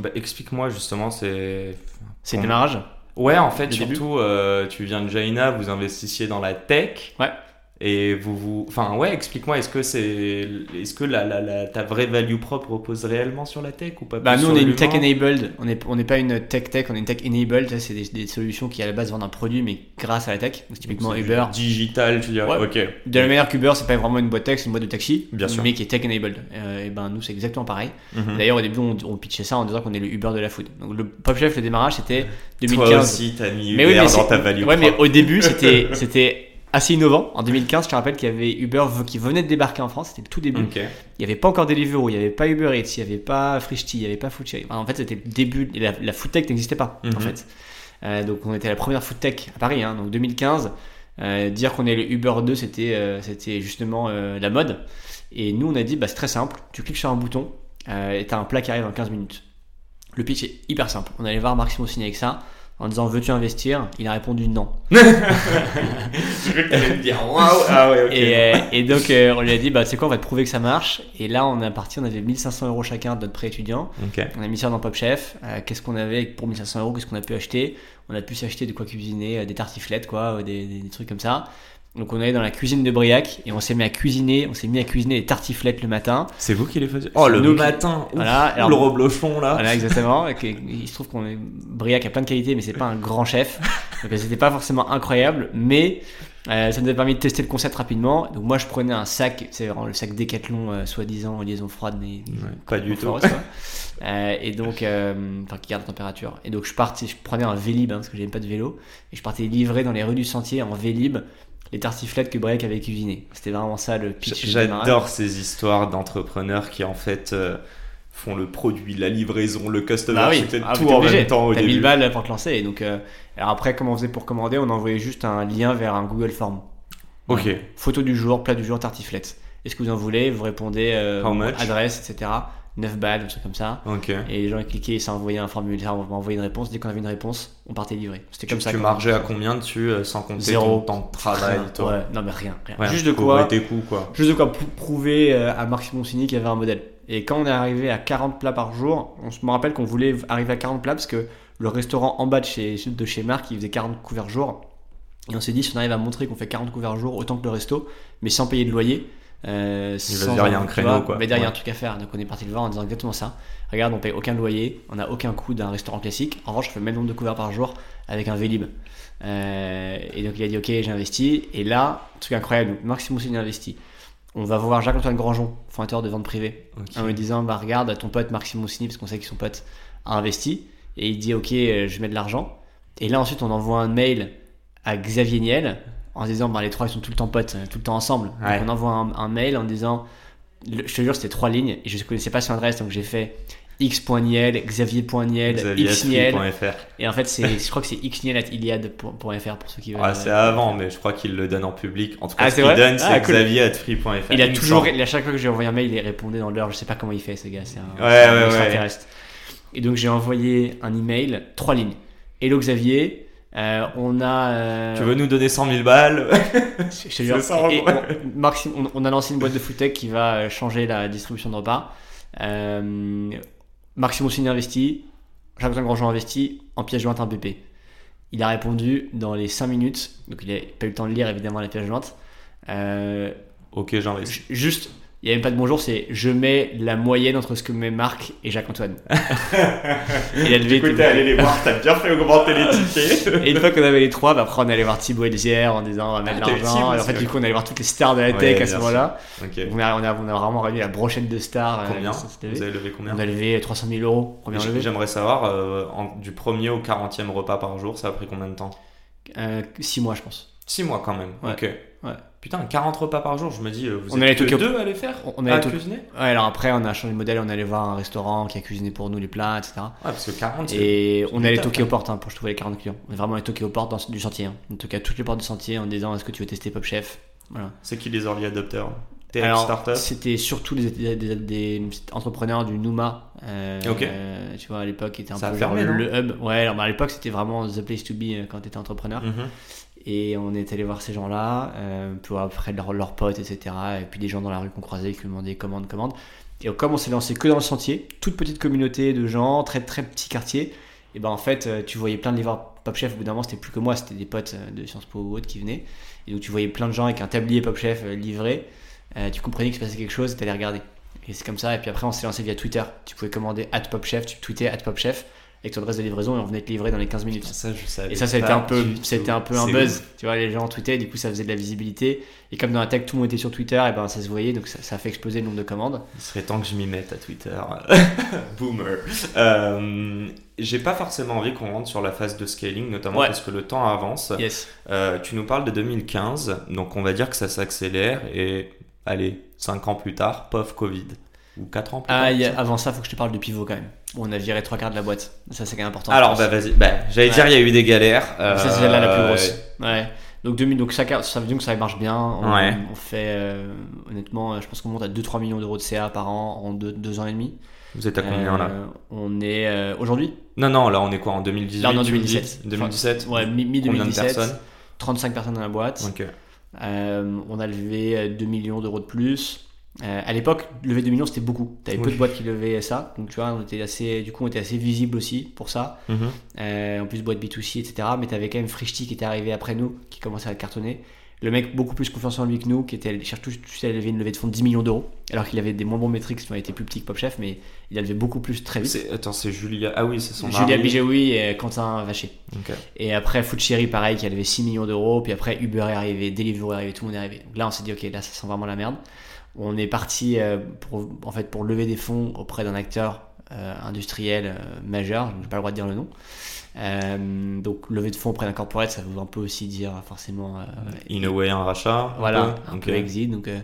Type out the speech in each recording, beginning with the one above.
Bah, Explique-moi justement, c'est. C'est le démarrage Ouais, en fait, surtout, euh, tu viens de Jaina, vous investissiez dans la tech. Ouais. Et vous vous. Enfin, ouais, explique-moi, est-ce que, c'est... est-ce que la, la, la- ta vraie value propre repose réellement sur la tech ou pas Bah nous on est une tech enabled, on n'est on n'est pas une tech tech, on est une tech enabled, c'est des, des solutions qui à la base vendent un produit mais grâce à la tech, Donc, typiquement Uber. Digital, tu dirais. Ouais. Ok. De la manière qu'Uber c'est pas vraiment une boîte tech, c'est une boîte de taxi, Bien sûr. mais qui est tech enabled. Euh, et ben nous c'est exactement pareil. Mhm. D'ailleurs au début on, on pitchait ça en disant qu'on est le Uber de la food. Donc le Pop Chef le démarrage c'était Toi 2015. aussi, t'as mis Mais Uber oui, mais dans c'est- ta value Ouais, mais au début, c'était c'était assez innovant. En 2015, je te rappelle qu'il y avait Uber qui venait de débarquer en France, c'était le tout début. Il n'y avait pas encore Deliveroo, il n'y avait pas Uber Eats, il n'y avait pas Frishti, il n'y avait pas Foodshare. Enfin, en fait, c'était le début, la, la food tech n'existait pas, Mhm. en fait. Euh, donc, on était la première food tech à Paris, hein, donc 2015. Euh, dire qu'on est le Uber 2, c'était euh, c'était justement la mode. Et nous, on a dit, bah, c'est très simple, tu cliques sur un bouton et tu as un plat qui arrive en 15 minutes. Le pitch est hyper simple. On allait voir Marc Simoncini avec ça, en disant, veux-tu investir? Il a répondu non. Je crois que t'allais me dire waouh. Ah ouais, ok. Et, euh, et donc, euh, on lui a dit, bah, c'est quoi, on va te prouver que ça marche. Et là, on est parti, on avait 1500 euros chacun de notre prêt étudiant. On a mis ça dans Pop Chef. Euh, qu'est-ce qu'on avait pour 1500 euros? Qu'est-ce qu'on a pu acheter? On a pu s'acheter de quoi cuisiner, des tartiflettes, quoi, des, des- des trucs comme ça. Donc on est allé dans la cuisine de Briac et on s'est mis à cuisiner. On s'est mis à cuisiner des tartiflettes le matin. C'est vous qui les faisiez Oh, le nous qui- matin. Ouf, Voilà, alors- le reblochon là. Voilà, exactement. Il se trouve qu'on est Briac a plein de qualités, mais c'est pas un grand chef. Donc c'était pas forcément incroyable, mais euh, ça nous a permis de tester le concept rapidement. Donc moi je prenais un sac, c'est vraiment le sac Decathlon euh, soi-disant liaison froide, mais Ouais, pas du tout. Euh, et donc, euh, enfin, qui garde la température. Et donc, je partais, je prenais un Vélib, hein, parce que j'avais pas de vélo, et je partais livrer dans les rues du sentier en Vélib les tartiflettes que Briac avait cuisinées. C'était vraiment ça le pitch. J'adore ces histoires d'entrepreneurs qui en fait euh, font le produit, la livraison, le customer Bah oui, ah, tout t'es en obligé. même temps au T'as début. 1000 balles pour te lancer. Et donc, euh, alors après, comment on faisait pour commander? On envoyait juste un lien vers un Google Form. Ok. Photo du jour, plat du jour, tartiflette. Est-ce que vous en voulez? Vous répondez euh, adresse, etc. 9 balles, un truc comme ça. Et les gens cliquaient, ça envoyait un formulaire, on envoyait une réponse. Dès qu'on avait une réponse, on partait livrer. C'était Tu, comme ça. tu margeais à combien dessus euh, sans compter Zéro. ton temps de travail Rien. toi Ouais, non mais rien. rien. Ouais, juste de quoi, tes quoi. juste de quoi prouver euh, à Marc Simoncini qu'il y avait un modèle. Et quand on est arrivé à 40 plats par jour, on se me rappelle qu'on voulait arriver à 40 plats parce que le restaurant en bas de chez, de chez Marc, il faisait 40 couverts jour. Et on s'est dit, si on arrive à montrer qu'on fait 40 couverts jour autant que le resto, mais sans payer de loyer, euh, Il va sans- dire, il y a un créneau, quoi. Il va dire, il y a un truc à faire. Donc on est parti le voir en disant exactement ça. Regarde, on paye aucun loyer, on n'a aucun coût d'un restaurant classique. En revanche, on fait le même nombre de couverts par jour avec un Vélib. Euh, et donc il a dit, ok, j'ai investi. Et là, truc incroyable, donc Marc Simoncini a investi. On va voir Jacques-Antoine Grandjean, fondateur de vente privée, en me disant, bah regarde, ton pote Marc Simoncini, parce qu'on sait que son pote a investi. Et il dit, ok, euh, je mets de l'argent. Et là, ensuite, on envoie un mail à Xavier Niel en disant, bah, les trois, ils sont tout le temps potes, euh, tout le temps ensemble. Ouais. Donc, on envoie un, un mail en disant, le- je te jure, c'était trois lignes, et je ne connaissais pas son adresse, donc j'ai fait x.niel, xavier.niel, xniel. Xavier.fr. Et en fait, c'est, je crois que c'est xniel.iliad.fr pour ceux qui veulent. Ah, c'est euh, avant, mais je crois qu'il le donne en public. En tout cas, Ah, ce qu'il donne, c'est Ah, cool. xavier.free.fr. Il a toujours, semble. à chaque fois que j'ai envoyé un mail, il répondait dans l'heure. Je sais pas comment il fait, ce gars. C'est un, Ouais, un ouais, ouais. Et donc j'ai envoyé un email, trois lignes. Hello Xavier, euh, on a. euh, Tu veux nous donner 100 000 balles je te jure, et- on, Maxime- on- on a lancé une boîte de foodtech qui va euh, changer la distribution de repas. Euh, Maxime Ossini investi, Jacques Grandjean investi, en pièce jointe un BP. Il a répondu dans les 5 minutes, donc il n'a pas eu le temps de lire évidemment la pièce jointe. Euh, Ok, j'investis. Ju- Juste, il n'y a même pas de bonjour, c'est je mets la moyenne entre ce que met Marc et Jacques-Antoine. et, la levée allé bonne. les voir, t'as bien fait augmenter les tickets. Et une fois qu'on avait les trois, bah, après on allait voir Thibaut Elzière en disant on va mettre Ah, l'argent. En fait, du coup, on allait voir toutes les stars de la Ouais, tech à ce moment-là. On a, on, a, on a vraiment réuni la brochette de stars. euh, Combien. Vous avez levé combien On a levé 300 000 euros. J'aimerais savoir, euh, en- du premier au 40e repas par jour, ça a pris combien de temps? Euh, 6 mois, je pense. 6 mois quand même. Ouais. Ok. Ouais. Putain, 40 repas par jour, je me dis, euh, vous On êtes que deux à les faire On allait À cuisiner Ouais, alors après, on a changé de modèle, on allait voir un restaurant qui a cuisiné pour nous les plats, etc. Ouais, parce que 40, c'est- Et on allait toquer aux portes hein, pour trouver les 40 clients. On est vraiment allé toquer aux portes dans- du chantier. hein. On toquait à toutes les portes du chantier en disant est-ce que tu veux tester Pop Chef? Voilà. c'est qui les early adopters TX Alors, C'était surtout des, des- des- des entrepreneurs du Nouma. euh, Ok. euh, tu vois, à l'époque, était un Ça peu fermé, non le hub. Ouais, alors bah, à l'époque, c'était vraiment the place to be euh, quand tu étais entrepreneur. Mhm. Et on est allé voir ces gens-là, euh, puis après leurs potes, etc. Et puis des gens dans la rue qu'on croisait qui nous demandaient commande, commande. Et comme on s'est lancé que dans le sentier, toute petite communauté de gens, très très petit quartier, et ben en fait, euh, tu voyais plein de livreurs Pop Chef. Au bout d'un moment, c'était plus que moi, c'était des potes euh, de Sciences Po ou autres qui venaient. Et donc tu voyais plein de gens avec un tablier Pop Chef euh, livré. Tu comprenais qu'il se passait quelque chose, tu allais regarder. Et c'est comme ça. Et puis après, on s'est lancé via Twitter. Tu pouvais commander at Pop Chef, tu tweetais at Pop Chef avec ton adresse de livraison et on venait te livrer dans les 15 minutes. Ça, je savais Et ça, c'était un peu, c'était un peu un buzz. ouf. Tu vois, les gens tweetaient, du coup, ça faisait de la visibilité. Et comme dans la tech, tout le monde était sur Twitter, et ben ça se voyait, donc ça, ça a fait exploser le nombre de commandes. Il serait temps que je m'y mette à Twitter. Boomer. Euh, J'ai pas forcément envie qu'on rentre sur la phase de scaling, notamment Ouais. parce que le temps avance. Yes. Euh, tu nous parles de 2015, donc on va dire que ça s'accélère et allez, 5 ans plus tard, pof, Covid. Ou 4 ans plus Ah, tard. a- ça avant ça, faut que je te parle du pivot quand même. On a viré trois quarts de la boîte. Ça, c'est quand même important. Alors, bah vas-y. Bah, J'allais Ouais. dire, il y a eu des galères. Ça, c'est Euh, celle-là la plus grosse. Ouais. Donc, 2000, donc ça, ça veut dire que ça marche bien. On, Ouais. on fait, euh, honnêtement, euh, je pense qu'on monte à 2-3 millions d'euros de CA par an en 2 ans et demi. Vous êtes à combien là Euh, On est euh, aujourd'hui Non, non, là on est quoi en 2018 Là, on est en tu me dis 2017. 2017 Ouais, mi- Combien de mi-2017. personnes 35 personnes dans la boîte. Ok. Euh, on a levé euh, 2 millions d'euros de plus. Euh, à l'époque, lever 2 millions c'était beaucoup. T'avais peu Oui. de boîtes qui levaient ça. Donc tu vois, on était assez, du coup, on était assez visible aussi pour ça. Mhm. Euh, en plus, boîte B2C, etc. Mais t'avais quand même Frishti qui était arrivé après nous, qui commençait à cartonner. Le mec beaucoup plus confiance en lui que nous, qui était cherche tout de suite à lever une levée de fonds de 10 millions d'euros, alors qu'il avait des moins bons métriques, qui ont été plus petits que Pop Chef, mais il a levé beaucoup plus très vite. Attends, c'est Julia. Ah oui, c'est son Julia. Bigeoui et Quentin Vacher. Et après, Food Cherry, pareil, qui a levé 6 millions d'euros. Puis après, Uber est arrivé, Deliveroo est arrivé, tout le monde est arrivé. Donc là, on s'est dit, ok, là, ça sent vraiment la merde. On est parti euh, pour, en fait, pour lever des fonds auprès d'un acteur euh, industriel euh, majeur, je n'ai pas le droit de dire le nom. Euh, donc, lever de fonds auprès d'un corporate, ça veut un peu aussi dire forcément. euh, In a way, un rachat. un voilà, peu un peu exit. Donc, euh,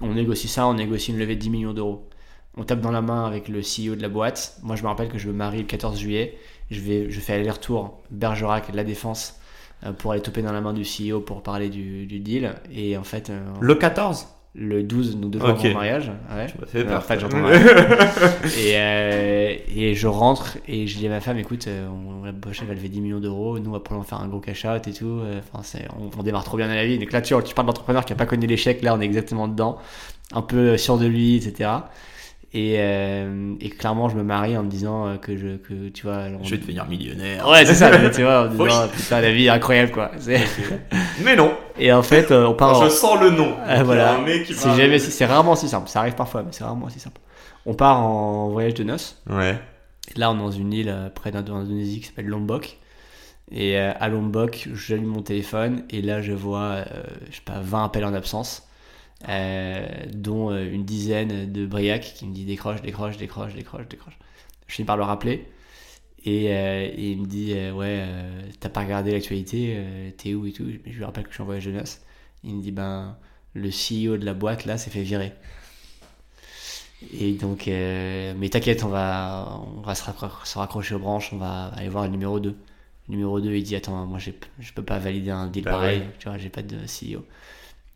on négocie ça, on négocie une levée de 10 millions d'euros. On tape dans la main avec le CEO de la boîte. Moi, je me rappelle que je me marie le 14 juillet. Je, vais, je fais aller-retour Bergerac, La Défense, pour aller toper dans la main du CEO pour parler du, du deal. Et en fait, Le 14 le 12, nous devons Ok. mon mariage. Ouais. En fait, j'entends et, euh, et je rentre et je dis à ma femme écoute, euh, on, la elle va lever 10 millions d'euros, nous après on va faire un gros cash out et tout. euh, Enfin, on, on démarre trop bien dans la vie. Donc là, tu, tu parles d'entrepreneur qui a pas connu l'échec, là on est exactement dedans, un peu sûr de lui, etc. Et, euh, et clairement, je me marie en me disant euh, que je, que tu vois. on- Je vais devenir millionnaire. Ouais, c'est ça, tu vois, en disant Oui. putain, la vie est incroyable quoi. Mais non, Et en fait, euh, on part. en- je sens le nom. Ah, voilà. C'est jamais rarement si simple. Ça arrive parfois, mais c'est rarement si simple. On part en voyage de noces. Ouais. Là, on est dans une île euh, près d'Indo- d'Indonésie qui s'appelle Lombok. Et euh, à Lombok, j'allume mon téléphone et là, je vois, je sais pas, 20 appels en absence, euh, dont une dizaine de Briac qui me dit décroche, décroche, décroche, décroche, décroche. Je finis par le rappeler. Et, euh, et il me dit euh, ouais euh, t'as pas regardé l'actualité t'es où et tout. Je lui rappelle que je suis en voyage de noces. Il me dit ben le CEO de la boîte là s'est fait virer. Et donc mais t'inquiète on va on va se, raccro- se raccrocher aux branches on va aller voir le numéro 2 le numéro 2 il dit attends moi je peux pas valider un deal Bah pareil ouais. tu vois j'ai pas de CEO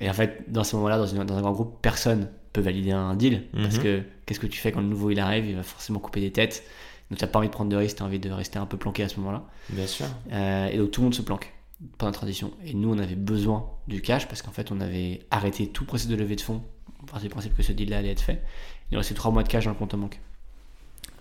et en fait dans ce moment là dans, une- dans un grand groupe personne peut valider un deal. Parce Mhm. que qu'est-ce que tu fais quand le nouveau il arrive il va forcément couper des têtes donc t'as pas envie de prendre de risques t'as envie de rester un peu planqué à ce moment là Bien sûr. euh, et donc tout le monde se planque pendant la transition. Et nous, on avait besoin du cash parce qu'en fait, on avait arrêté tout processus de levée de fonds. On partait du principe que ce deal-là allait être fait. Il restait trois mois de cash dans le compte en banque.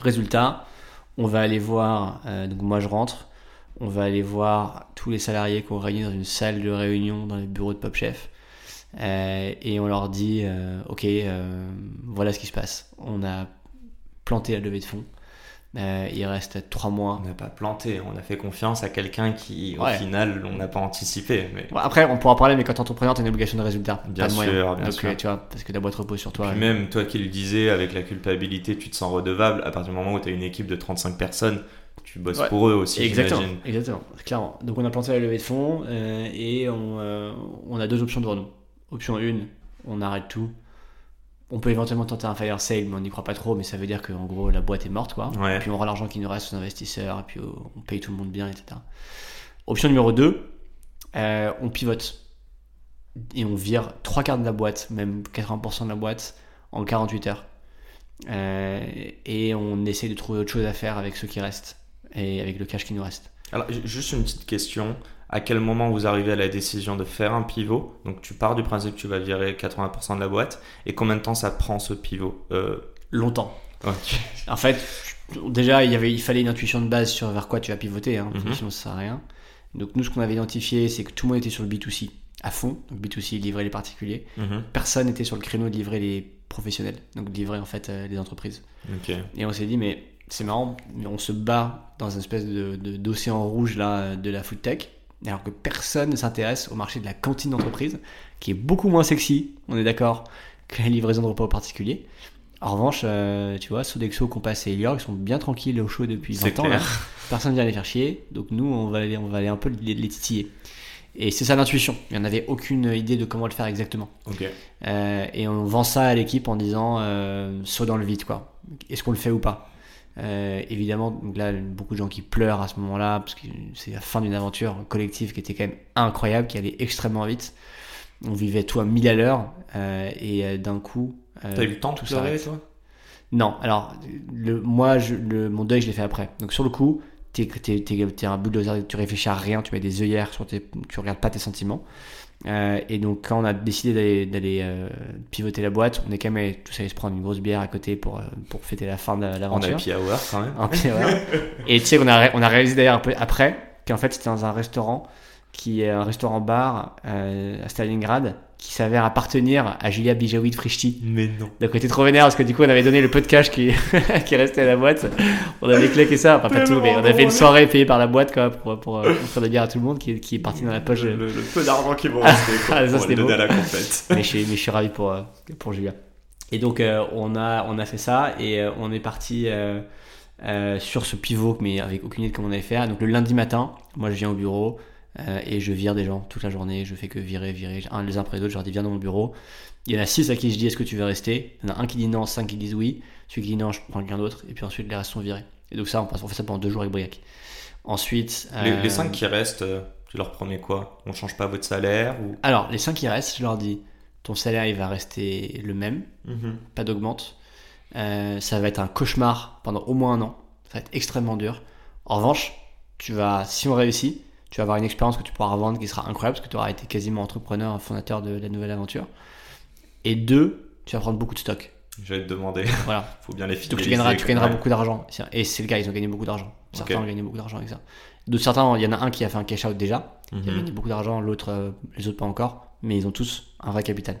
Résultat, on va aller voir, euh, donc moi je rentre, on va aller voir tous les salariés qui ont réuni dans une salle de réunion dans les bureaux de Pop Chef. Euh, et on leur dit, euh, ok, euh, voilà ce qui se passe. On a planté la levée de fonds. Euh, il reste trois mois On n'a pas planté, on a fait confiance à quelqu'un qui, au Ouais. final, on n'a pas anticipé. Mais Bon, après, on pourra parler, mais quand entrepreneur, t'as une obligation de résultat. Bien sûr, bien Donc, sûr. euh, tu vois, parce que la boîte repose sur toi. Puis même toi qui le disais, avec la culpabilité, tu te sens redevable. À partir du moment où tu as une équipe de 35 personnes, tu bosses Ouais. pour eux aussi, Exactement, exactement, clairement. Donc on a planté la levée de fonds euh, et on, euh, on a deux options devant nous. Option 1, on arrête tout. On peut éventuellement tenter un fire sale, mais on n'y croit pas trop, mais ça veut dire qu'en gros la boîte est morte, quoi. Ouais. Et puis on rend l'argent qui nous reste aux investisseurs, et puis euh, on paye tout le monde bien, etc. Option numéro 2, on pivote. Et on vire trois quarts de la boîte, même 80% de la boîte, en 48 heures. Euh, et on essaie de trouver autre chose à faire avec ce qui reste, et avec le cash qui nous reste. Alors, ju- juste une petite question. À quel moment vous arrivez à la décision de faire un pivot Donc, tu pars du principe que tu vas virer 80% de la boîte. Et combien de temps ça prend ce pivot Euh, Longtemps. En fait, déjà, il, y avait, il fallait une intuition de base sur vers quoi tu vas pivoter, hein, Mhm. sinon ça sert à rien. Donc nous, ce qu'on avait identifié, c'est que tout le monde était sur le B2C à fond. Donc B2C, livrer les particuliers. Mhm. Personne n'était sur le créneau de livrer les professionnels, donc de livrer en fait euh, les entreprises. Et on s'est dit, mais c'est marrant, mais on se bat dans une espèce de, d'océan rouge là, de la food tech, alors que personne ne s'intéresse au marché de la cantine d'entreprise, qui est beaucoup moins sexy, on est d'accord, que la livraison de repas aux particuliers. En revanche, euh, tu vois, Sodexo, Compass et Elior, ils sont bien tranquilles au chaud depuis 20 C'est ans. là. Personne vient les faire chier, donc nous, on va aller, on va aller un peu les, les titiller. Et c'est ça l'intuition. Il n'y en avait aucune idée de comment le faire exactement. Euh, et on vend ça à l'équipe en disant euh, saut dans le vide quoi. Est-ce qu'on le fait ou pas? Euh, Évidemment, donc là beaucoup de gens qui pleurent à ce moment-là parce que c'est la fin d'une aventure collective qui était quand même incroyable, qui allait extrêmement vite. On vivait tout à 1000 à l'heure euh, et euh, d'un coup. euh, T'as eu le temps de tout pleurer, toi? Non, alors le, moi je, le, mon deuil je l'ai fait après. Donc sur le coup, t'es t'es un bulldozer, tu réfléchis à rien, tu mets des œillères sur tes, tu regardes pas tes sentiments. Euh, et donc quand on a décidé d'aller- euh, pivoter la boîte, on est quand même allé tous allés se prendre une grosse bière à côté pour, euh, pour fêter la fin de En l'aventure. happy hour, quand même. En happy hour. et tu sais qu'on a, on a réalisé d'ailleurs un peu après qu'en fait c'était dans un restaurant qui est un restaurant bar euh, à Stalingrad qui s'avère appartenir à Julia Bijawi de Frischti. Mais non. Donc on était trop vénère parce que du coup on avait donné le peu de cash qui, qui restait à la boîte. On avait claqué ça, enfin pas tout, mais on a fait une soirée payée par la boîte quoi, pour, pour, euh, offrir des bières à tout le monde qui, qui est parti dans la poche. Le, le- le peu d'argent qui vont rester quoi, Ah, ça, pour c'était le donner beau. à la compète. mais, je suis, mais je suis ravi pour, euh, pour Julia. Et donc euh, on, a, on a fait ça et euh, on est parti euh, sur ce pivot mais avec aucune idée de comment on allait faire. Donc le lundi matin, moi je viens au bureau euh, et je vire des gens toute la journée. Je fais que virer, virer, un les uns après les autres. Je leur dis viens dans mon bureau. Il y en a six à qui je dis est-ce que tu veux rester? Il y en a un qui dit non, cinq qui disent oui. Celui qui dit non, je prends quelqu'un d'autre. Et puis ensuite les restes sont virés. Et donc ça, on, passe, on fait ça pendant deux jours avec Briac. Ensuite, Les, euh, les cinq qui restent, euh, tu leur promets quoi? On change pas votre salaire ou? Alors les cinq qui restent, je leur dis ton salaire il va rester le même. pas d'augmente. Euh, ça va être un cauchemar pendant au moins un an. Ça va être extrêmement dur. En revanche, tu vas, si on réussit, tu vas avoir une expérience que tu pourras revendre qui sera incroyable parce que tu auras été quasiment entrepreneur, fondateur de la nouvelle aventure. Et deux, tu vas prendre beaucoup de stock. Je vais te demander. Voilà. Faut bien les Donc tu gagneras, tu gagneras beaucoup d'argent. Et c'est le cas, ils ont gagné beaucoup d'argent. Certains ont gagné beaucoup d'argent avec ça. De certains, il y en a un qui a fait un cash out déjà. Il a Mhm. gagné beaucoup d'argent, l'autre, euh, les autres pas encore. Mais ils ont tous un vrai capital.